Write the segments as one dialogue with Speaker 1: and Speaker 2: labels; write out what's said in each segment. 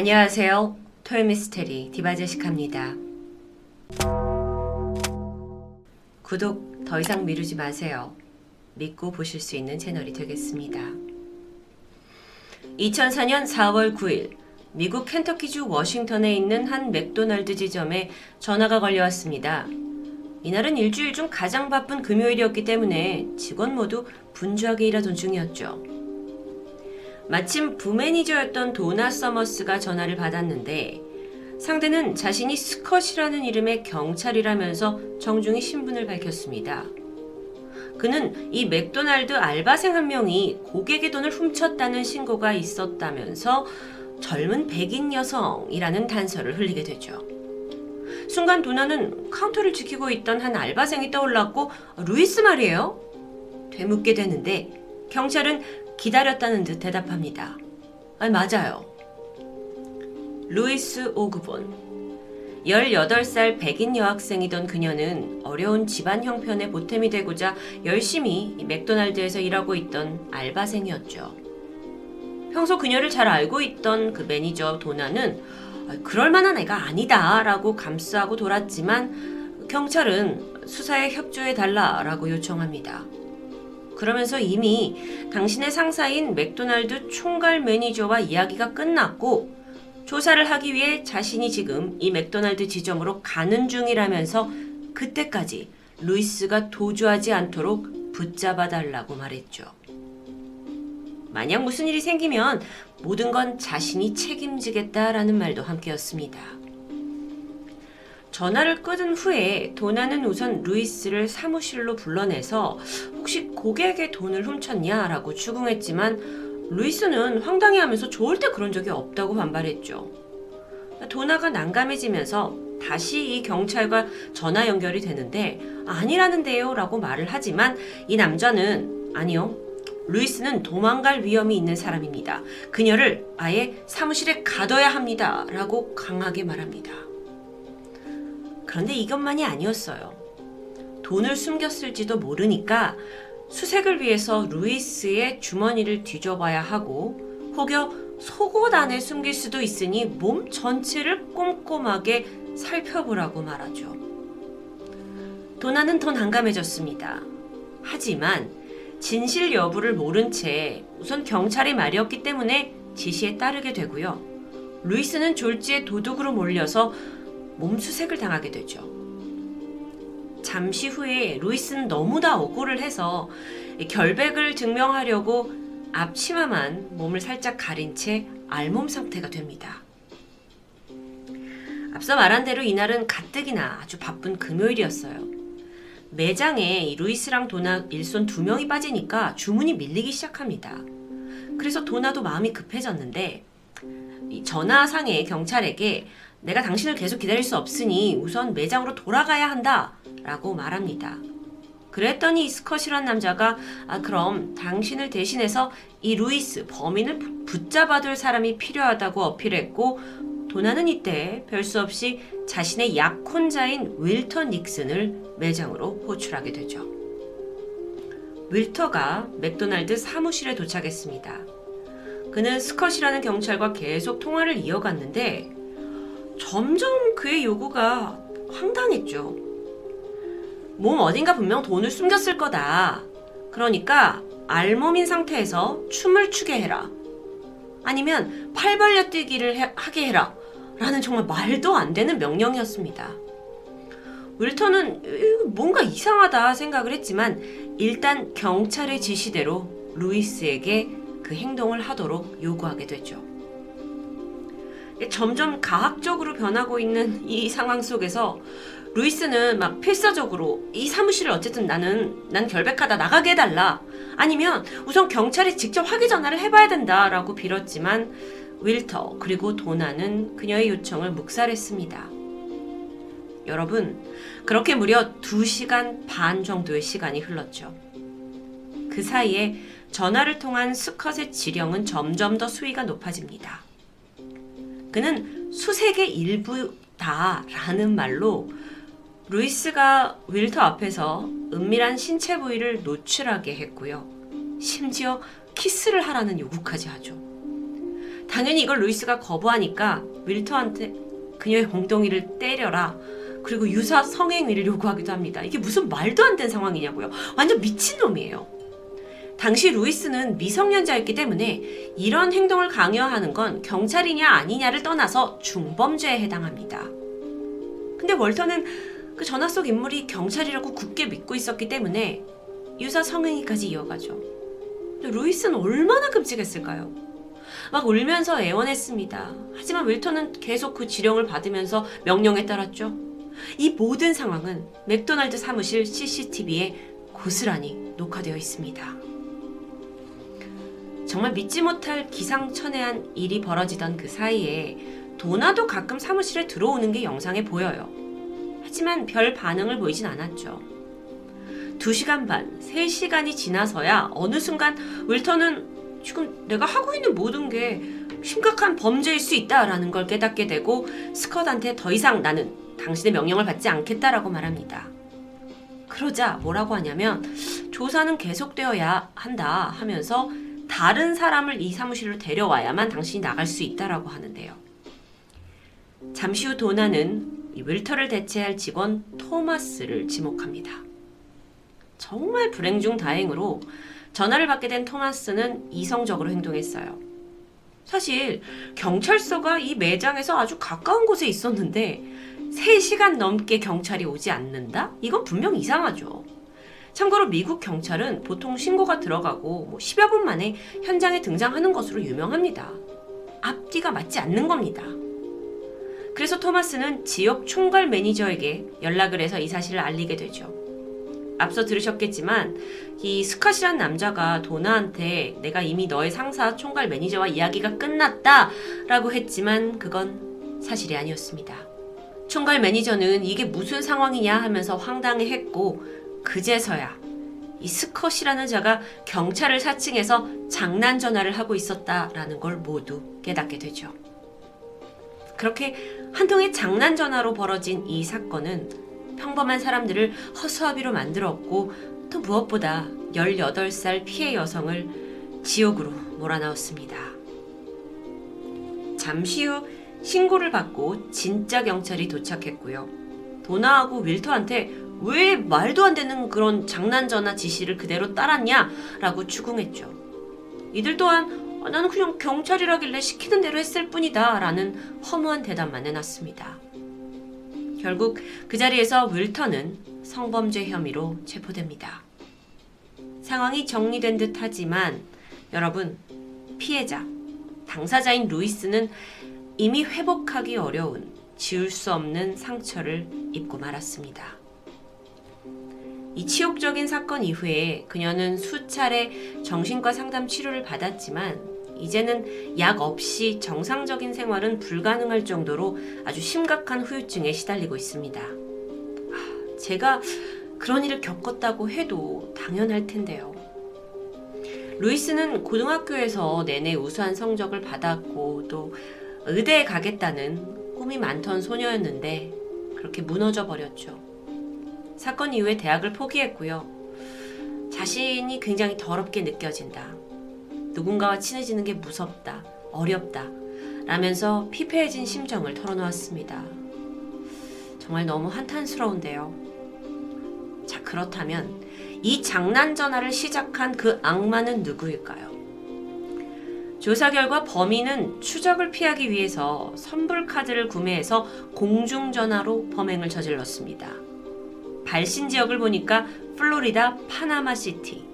Speaker 1: 안녕하세요. 토요미스테리 디바제식합니다. 구독 더 이상 미루지 마세요. 믿고 보실 수 있는 채널이 되겠습니다. 2004년 4월 9일 미국 켄터키주 워싱턴에 있는 한 맥도날드 지점에 전화가 걸려왔습니다. 이날은 일주일 중 가장 바쁜 금요일이었기 때문에 직원 모두 분주하게 일하던 중이었죠. 마침 부매니저였던 도나 서머스가 전화를 받았는데 상대는 자신이 스캇이라는 이름의 경찰이라면서 정중히 신분을 밝혔습니다. 그는 이 맥도날드 알바생 한 명이 고객의 돈을 훔쳤다는 신고가 있었다면서 젊은 백인 여성이라는 단서를 흘리게 되죠. 순간 도나는 카운터를 지키고 있던 한 알바생이 떠올랐고 루이스 말이에요? 되묻게 되는데 경찰은 기다렸다는 듯 대답합니다. 아, 맞아요. 루이스 오그본. 18살 백인 여학생이던 그녀는 어려운 집안 형편에 보탬이 되고자 열심히 맥도날드에서 일하고 있던 알바생이었죠. 평소 그녀를 잘 알고 있던 부매니저 도나는 그럴 만한 애가 아니다 라고 감싸고 돌았지만 경찰은 수사에 협조해 달라라고 요청합니다. 그러면서 이미 당신의 상사인 맥도날드 총괄 매니저와 이야기가 끝났고 조사를 하기 위해 자신이 지금 이 맥도날드 지점으로 가는 중이라면서 그때까지 루이스가 도주하지 않도록 붙잡아 달라고 말했죠. 만약 무슨 일이 생기면 모든 건 자신이 책임지겠다라는 말도 함께였습니다. 전화를 끊은 후에 도나는 우선 루이스를 사무실로 불러내서 혹시 고객의 돈을 훔쳤냐라고 추궁했지만 루이스는 황당해하면서 때 그런 적이 없다고 반발했죠. 도나가 난감해지면서 다시 이 경찰과 전화 연결이 되는데 아니라는데요 라고 말을 하지만 이 남자는 아니요 루이스는 도망갈 위험이 있는 사람입니다. 그녀를 아예 사무실에 가둬야 합니다. 라고 강하게 말합니다. 그런데 이것만이 아니었어요. 돈을 숨겼을지도 모르니까 수색을 위해서 루이스의 주머니를 뒤져봐야 하고 혹여 속옷 안에 숨길 수도 있으니 몸 전체를 꼼꼼하게 살펴보라고 말하죠. 도나는 더 난감해졌습니다. 하지만 진실 여부를 모른 채 우선 경찰이 말이었기 때문에 지시에 따르게 되고요. 루이스는 졸지에 도둑으로 몰려서 몸수색을 당하게 되죠. 잠시 후에 루이스는 너무나 억울을 해서 결백을 증명하려고 앞치마만 몸을 살짝 가린 채 알몸 상태가 됩니다. 앞서 말한 대로 이날은 가뜩이나 아주 바쁜 금요일이었어요. 매장에 루이스랑 도나 일손 두 명이 빠지니까 주문이 밀리기 시작합니다. 그래서 도나도 마음이 급해졌는데 전화상의 경찰에게 내가 당신을 계속 기다릴 수 없으니 우선 매장으로 돌아가야 한다 라고 말합니다. 그랬더니 스컷이란 남자가 아 그럼 당신을 대신해서 이 루이스 범인을 붙잡아둘 사람이 필요하다고 어필했고 도나는 이때 별 수 없이 자신의 약혼자인 윌터 닉슨을 매장으로 호출하게 되죠. 윌터가 맥도날드 사무실에 도착했습니다. 그는 스컷이라는 경찰과 계속 통화를 이어갔는데 점점 그의 요구가 황당했죠. 몸 어딘가 분명 돈을 숨겼을 거다. 그러니까 알몸인 상태에서 춤을 추게 해라. 아니면 팔 벌려 뛰기를 해, 하게 해라. 라는 정말 말도 안 되는 명령이었습니다. 윌턴은 뭔가 이상하다 생각을 했지만 일단 경찰의 지시대로 루이스에게 그 행동을 하도록 요구하게 되죠. 점점 가학적으로 변하고 있는 이 상황 속에서 루이스는 막 필사적으로 이 사무실을 어쨌든 나는 난 결백하다 나가게 해달라 아니면 우선 경찰에 직접 확인 전화를 해봐야 된다라고 빌었지만 윌터 그리고 도나는 그녀의 요청을 묵살했습니다. 여러분 그렇게 무려 2시간 반 정도의 시간이 흘렀죠. 그 사이에 전화를 통한 스콧의 지령은 점점 더 수위가 높아집니다. 그는 수색의 일부다라는 말로 루이스가 월터 앞에서 은밀한 신체 부위를 노출하게 했고요. 심지어 키스를 하라는 요구까지 하죠. 당연히 이걸 루이스가 거부하니까 월터한테 그녀의 엉덩이를 때려라. 그리고 유사 성행위를 요구하기도 합니다. 이게 무슨 말도 안 되는 상황이냐고요. 완전 미친놈이에요. 당시 루이스는 미성년자였기 때문에 이런 행동을 강요하는 건 경찰이냐 아니냐를 떠나서 중범죄에 해당합니다. 근데 월터는 그 전화 속 인물이 경찰이라고 굳게 믿고 있었기 때문에 유사 성행위까지 이어가죠. 루이스는 얼마나 끔찍했을까요? 막 울면서 애원했습니다. 하지만 윌턴은 계속 그 지령을 받으면서 명령에 따랐죠. 이 모든 상황은 맥도날드 사무실 CCTV에 고스란히 녹화되어 있습니다. 정말 믿지 못할 기상천외한 일이 벌어지던 그 사이에 도나도 가끔 사무실에 들어오는 게 영상에 보여요. 하지만 별 반응을 보이진 않았죠. 2시간 반, 3시간이 지나서야 어느 순간 윌턴은 지금 내가 하고 있는 모든 게 심각한 범죄일 수 있다라는 걸 깨닫게 되고 스컷한테 더 이상 나는 당신의 명령을 받지 않겠다라고 말합니다. 그러자 뭐라고 하냐면 조사는 계속되어야 한다 하면서 다른 사람을 이 사무실로 데려와야만 당신이 나갈 수 있다라고 하는데요. 잠시 후 도나는 윌터를 대체할 직원 토마스를 지목합니다. 정말 불행 중 다행으로 전화를 받게 된 토마스는 이성적으로 행동했어요. 사실 경찰서가 이 매장에서 아주 가까운 곳에 있었는데 3시간 넘게 경찰이 오지 않는다? 이건 분명 이상하죠. 참고로 미국 경찰은 보통 신고가 들어가고 뭐 10여 분 만에 현장에 등장하는 것으로 유명합니다. 앞뒤가 맞지 않는 겁니다. 그래서 토마스는 지역 총괄 매니저에게 연락을 해서 이 사실을 알리게 되죠. 앞서 들으셨겠지만 이 스캇이란 남자가 도나한테 내가 이미 너의 상사 총괄 매니저와 이야기가 끝났다 라고 했지만 그건 사실이 아니었습니다. 총괄 매니저는 이게 무슨 상황이냐 하면서 황당해했고 그제서야 이 스컷이라는 자가 경찰을 사칭해서 장난 전화를 하고 있었다라는 걸 모두 깨닫게 되죠. 그렇게 한 통의 장난 전화로 벌어진 이 사건은 평범한 사람들을 허수아비로 만들었고 또 무엇보다 18살 피해 여성을 지옥으로 몰아넣었습니다. 잠시 후 신고를 받고 진짜 경찰이 도착했고요. 도나하고 윌터한테 왜 말도 안 되는 그런 장난 전화 지시를 그대로 따랐냐라고 추궁했죠. 이들 또한 나는 그냥 경찰이라길래 시키는 대로 했을 뿐이다 라는 허무한 대답만 해놨습니다. 결국 그 자리에서 윌턴은 성범죄 혐의로 체포됩니다. 상황이 정리된 듯 하지만 여러분, 피해자, 당사자인 루이스는 이미 회복하기 어려운 지울 수 없는 상처를 입고 말았습니다. 이 치욕적인 사건 이후에 그녀는 수차례 정신과 상담 치료를 받았지만 이제는 약 없이 정상적인 생활은 불가능할 정도로 아주 심각한 후유증에 시달리고 있습니다. 아, 제가 그런 일을 겪었다고 해도 당연할 텐데요. 루이스는 고등학교에서 내내 우수한 성적을 받았고 또 의대에 가겠다는 꿈이 많던 소녀였는데 그렇게 무너져 버렸죠. 사건 이후에 대학을 포기했고요. 자신이 굉장히 더럽게 느껴진다. 누군가와 친해지는 게 무섭다. 어렵다. 라면서 피폐해진 심정을 털어놓았습니다. 정말 너무 한탄스러운데요. 자, 그렇다면 이 장난 전화를 시작한 그 악마는 누구일까요? 조사 결과 범인은 추적을 피하기 위해서 선불 카드를 구매해서 공중전화로 범행을 저질렀습니다. 발신 지역을 보니까 플로리다 파나마시티.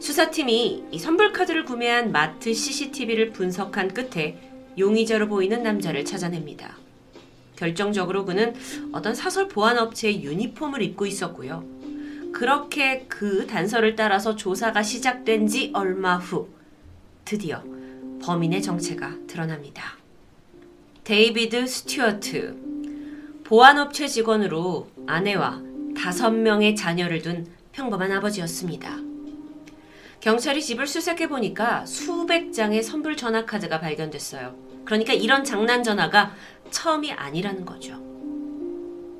Speaker 1: 수사팀이 이 선불카드를 구매한 마트 CCTV를 분석한 끝에 용의자로 보이는 남자를 찾아냅니다. 결정적으로 그는 어떤 사설 보안 업체의 유니폼을 입고 있었고요. 그렇게 그 단서를 따라서 조사가 시작된 지 얼마 후 드디어 범인의 정체가 드러납니다. 데이비드 스튜어트 보안업체 직원으로 아내와 다섯 명의 자녀를 둔 평범한 아버지였습니다. 경찰이 집을 수색해 보니까 수백 장의 선불 전화 카드가 발견됐어요. 그러니까 이런 장난 전화가 처음이 아니라는 거죠.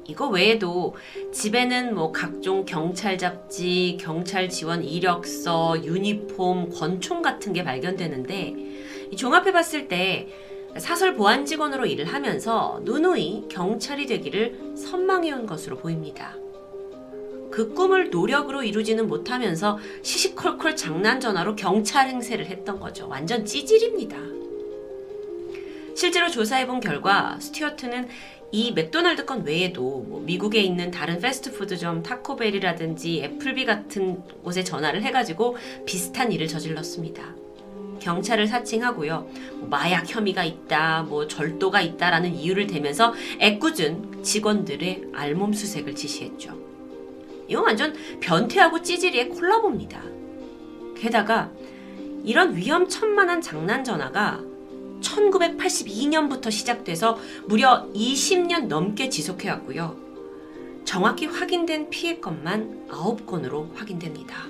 Speaker 1: 이거 외에도 집에는 뭐 각종 경찰 잡지, 경찰 지원 이력서, 유니폼, 권총 같은 게 발견되는데 종합해 봤을 때 사설 보안 직원으로 일을 하면서 누누이 경찰이 되기를 선망해온 것으로 보입니다. 그 꿈을 노력으로 이루지는 못하면서 시시콜콜 장난 전화로 경찰 행세를 했던 거죠. 완전 찌질입니다. 실제로 조사해본 결과 스튜어트는 이 맥도날드 건 외에도 뭐 미국에 있는 다른 패스트푸드점 타코벨이라든지 애플비 같은 곳에 전화를 해가지고 비슷한 일을 저질렀습니다. 경찰을 사칭하고요. 뭐 마약 혐의가 있다, 뭐 절도가 있다라는 이유를 대면서 애꿎은 직원들의 알몸 수색을 지시했죠. 이건 완전 변태하고 찌질이의 콜라보입니다. 게다가 이런 위험천만한 장난 전화가 1982년부터 시작돼서 무려 20년 넘게 지속해왔고요. 정확히 확인된 피해 건만 9건으로 확인됩니다.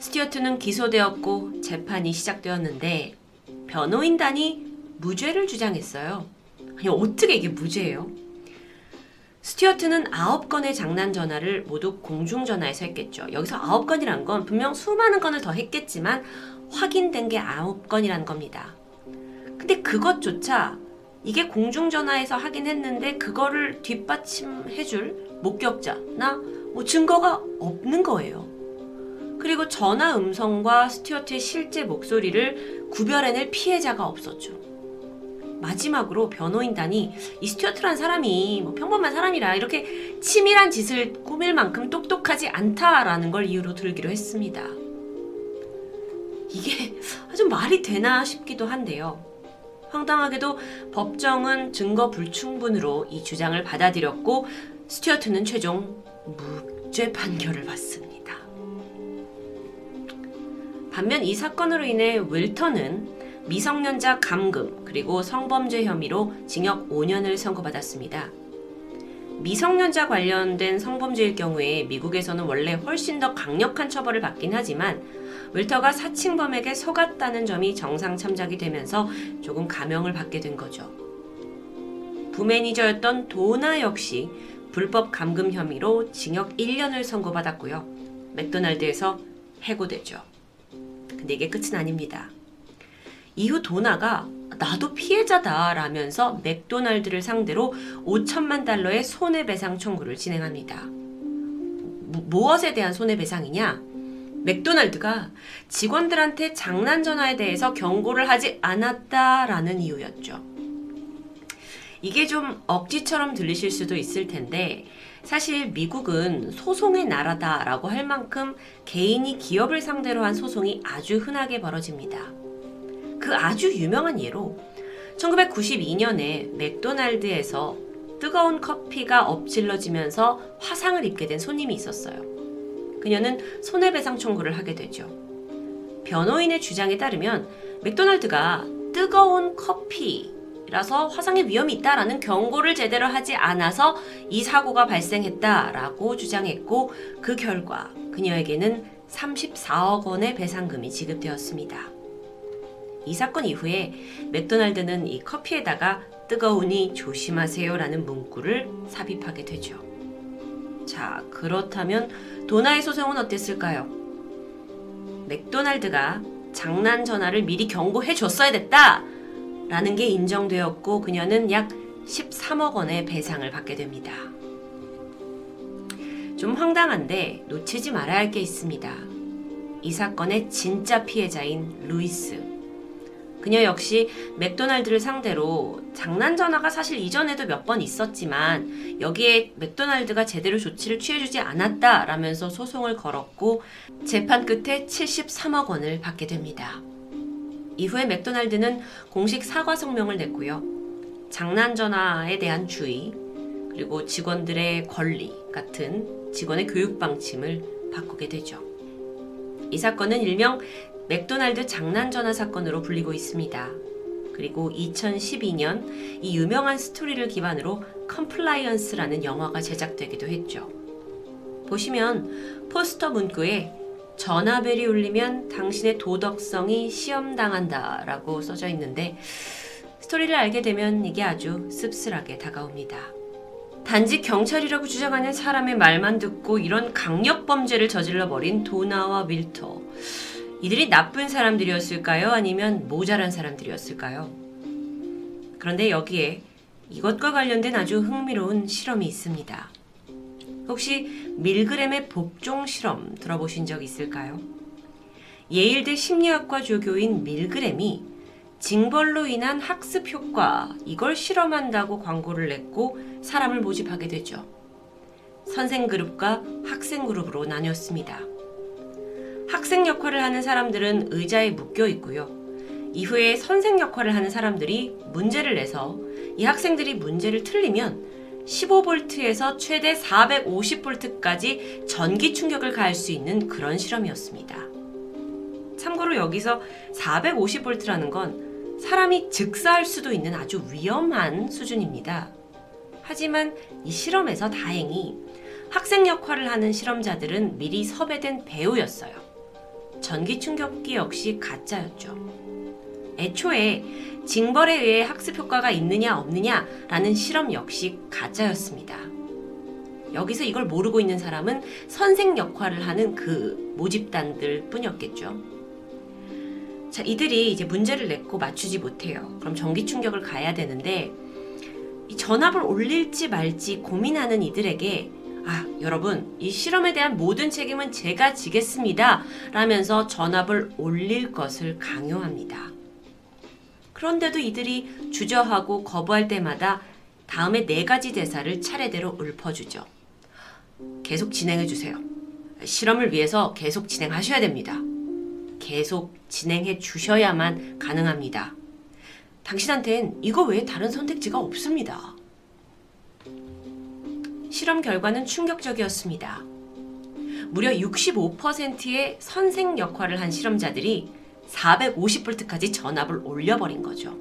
Speaker 1: 스튜어트는 기소되었고 재판이 시작되었는데 변호인단이 무죄를 주장했어요. 아니 어떻게 이게 무죄예요? 스튜어트는 9건의 장난 전화를 모두 공중전화에서 했겠죠. 여기서 9건이란 건 분명 수많은 건을 더 했겠지만 확인된 게 9건이란 겁니다. 근데 그것조차 이게 공중전화에서 하긴 했는데 그거를 뒷받침해줄 목격자나 뭐 증거가 없는 거예요. 그리고 전화 음성과 스튜어트의 실제 목소리를 구별해낼 피해자가 없었죠. 마지막으로 변호인단이 이 스튜어트란 사람이 뭐 평범한 사람이라 이렇게 치밀한 짓을 꾸밀 만큼 똑똑하지 않다라는 걸 이유로 들기로 했습니다. 이게 좀 말이 되나 싶기도 한데요. 황당하게도 법정은 증거 불충분으로 이 주장을 받아들였고 스튜어트는 최종 무죄 판결을 받습니다. 반면 이 사건으로 인해 윌턴은 미성년자 감금 그리고 성범죄 혐의로 징역 5년을 선고받았습니다. 미성년자 관련된 성범죄일 경우에 미국에서는 원래 훨씬 더 강력한 처벌을 받긴 하지만 윌터가 사칭범에게 속았다는 점이 정상 참작이 되면서 조금 감형을 받게 된 거죠. 부매니저였던 도나 역시 불법 감금 혐의로 징역 1년을 선고받았고요. 맥도날드에서 해고되죠. 근데 이게 끝은 아닙니다. 이후 도나가 나도 피해자다 라면서 맥도날드를 상대로 5천만 달러의 손해배상 청구를 진행합니다. 무엇에 대한 손해배상이냐? 맥도날드가 직원들한테 장난 전화에 대해서 경고를 하지 않았다라는 이유였죠. 이게 좀 억지처럼 들리실 수도 있을 텐데 사실 미국은 소송의 나라다라고 할 만큼 개인이 기업을 상대로 한 소송이 아주 흔하게 벌어집니다. 그 아주 유명한 예로 1992년에 맥도날드에서 뜨거운 커피가 엎질러지면서 화상을 입게 된 손님이 있었어요. 그녀는 손해배상 청구를 하게 되죠. 변호인의 주장에 따르면 맥도날드가 뜨거운 커피 라서 화상의 위험이 있다라는 경고를 제대로 하지 않아서 이 사고가 발생했다라고 주장했고 그 결과 그녀에게는 34억 원의 배상금이 지급되었습니다. 이 사건 이후에 맥도날드는 이 커피에다가 뜨거우니 조심하세요라는 문구를 삽입하게 되죠. 자, 그렇다면 도나의 소송은 어땠을까요? 맥도날드가 장난 전화를 미리 경고해 줬어야 됐다! 라는 게 인정되었고 그녀는 약 13억 원의 배상을 받게 됩니다. 좀 황당한데 놓치지 말아야 할 게 있습니다. 이 사건의 진짜 피해자인 루이스. 그녀 역시 맥도날드를 상대로 장난 전화가 사실 이전에도 몇 번 있었지만 여기에 맥도날드가 제대로 조치를 취해주지 않았다라면서 소송을 걸었고 재판 끝에 73억 원을 받게 됩니다. 이후에 맥도날드는 공식 사과 성명을 냈고요. 장난 전화에 대한 주의 그리고 직원들의 권리 같은 직원의 교육 방침을 바꾸게 되죠. 이 사건은 일명 맥도날드 장난 전화 사건으로 불리고 있습니다. 그리고 2012년 이 유명한 스토리를 기반으로 컴플라이언스라는 영화가 제작되기도 했죠. 보시면 포스터 문구에 전화벨이 울리면 당신의 도덕성이 시험당한다 라고 써져 있는데 스토리를 알게 되면 이게 아주 씁쓸하게 다가옵니다. 단지 경찰이라고 주장하는 사람의 말만 듣고 이런 강력 범죄를 저질러 버린 도나와 밀터. 이들이 나쁜 사람들이었을까요? 아니면 모자란 사람들이었을까요? 그런데 여기에 이것과 관련된 아주 흥미로운 실험이 있습니다. 혹시 밀그램의 복종 실험 들어보신 적 있을까요? 예일대 심리학과 조교인 밀그램이 징벌로 인한 학습 효과 이걸 실험한다고 광고를 냈고 사람을 모집하게 되죠. 선생 그룹과 학생 그룹으로 나뉘었습니다. 학생 역할을 하는 사람들은 의자에 묶여 있고요. 이후에 선생 역할을 하는 사람들이 문제를 내서 이 학생들이 문제를 틀리면 15V에서 최대 450V까지 전기 충격을 가할 수 있는 그런 실험이었습니다. 참고로 여기서 450V라는 건 사람이 즉사할 수도 있는 아주 위험한 수준입니다. 하지만 이 실험에서 다행히 학생 역할을 하는 실험자들은 미리 섭외된 배우였어요. 전기 충격기 역시 가짜였죠. 애초에 징벌에 의해 학습 효과가 있느냐 없느냐라는 실험 역시 가짜였습니다. 여기서 이걸 모르고 있는 사람은 선생 역할을 하는 그 모집단들 뿐이었겠죠. 자, 이들이 이제 문제를 냈고 맞추지 못해요. 그럼 전기 충격을 가야 되는데 이 전압을 올릴지 말지 고민하는 이들에게 아, 여러분, 이 실험에 대한 모든 책임은 제가 지겠습니다. 라면서 전압을 올릴 것을 강요합니다. 그런데도 이들이 주저하고 거부할 때마다 다음에 네 가지 대사를 차례대로 읊어주죠. 계속 진행해 주세요. 실험을 위해서 계속 진행하셔야 됩니다. 계속 진행해 주셔야만 가능합니다. 당신한텐 이거 외에 다른 선택지가 없습니다. 실험 결과는 충격적이었습니다. 무려 65%의 선생 역할을 한 실험자들이 450V까지 전압을 올려버린 거죠.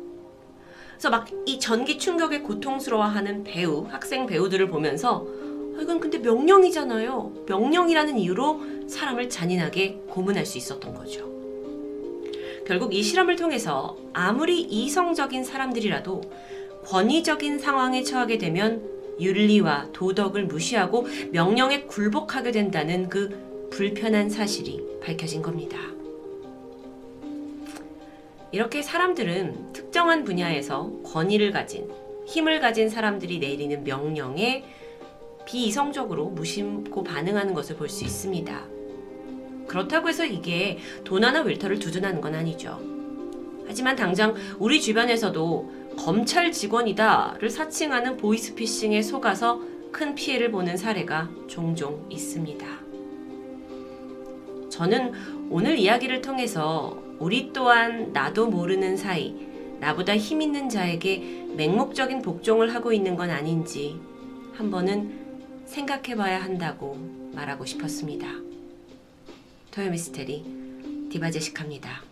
Speaker 1: 그래서 막 이 전기 충격에 고통스러워하는 배우, 학생 배우들을 보면서 어, 이건 근데 명령이잖아요. 명령이라는 이유로 사람을 잔인하게 고문할 수 있었던 거죠. 결국 이 실험을 통해서 아무리 이성적인 사람들이라도 권위적인 상황에 처하게 되면 윤리와 도덕을 무시하고 명령에 굴복하게 된다는 그 불편한 사실이 밝혀진 겁니다. 이렇게 사람들은 특정한 분야에서 권위를 가진 힘을 가진 사람들이 내리는 명령에 비이성적으로 무심코 반응하는 것을 볼 수 있습니다. 그렇다고 해서 이게 도나나 윌터를 두둔하는 건 아니죠. 하지만 당장 우리 주변에서도 검찰 직원이다를 사칭하는 보이스피싱에 속아서 큰 피해를 보는 사례가 종종 있습니다. 저는 오늘 이야기를 통해서 우리 또한 나도 모르는 사이 나보다 힘 있는 자에게 맹목적인 복종을 하고 있는 건 아닌지 한 번은 생각해 봐야 한다고 말하고 싶었습니다. 토요미스테리 디바제식합니다.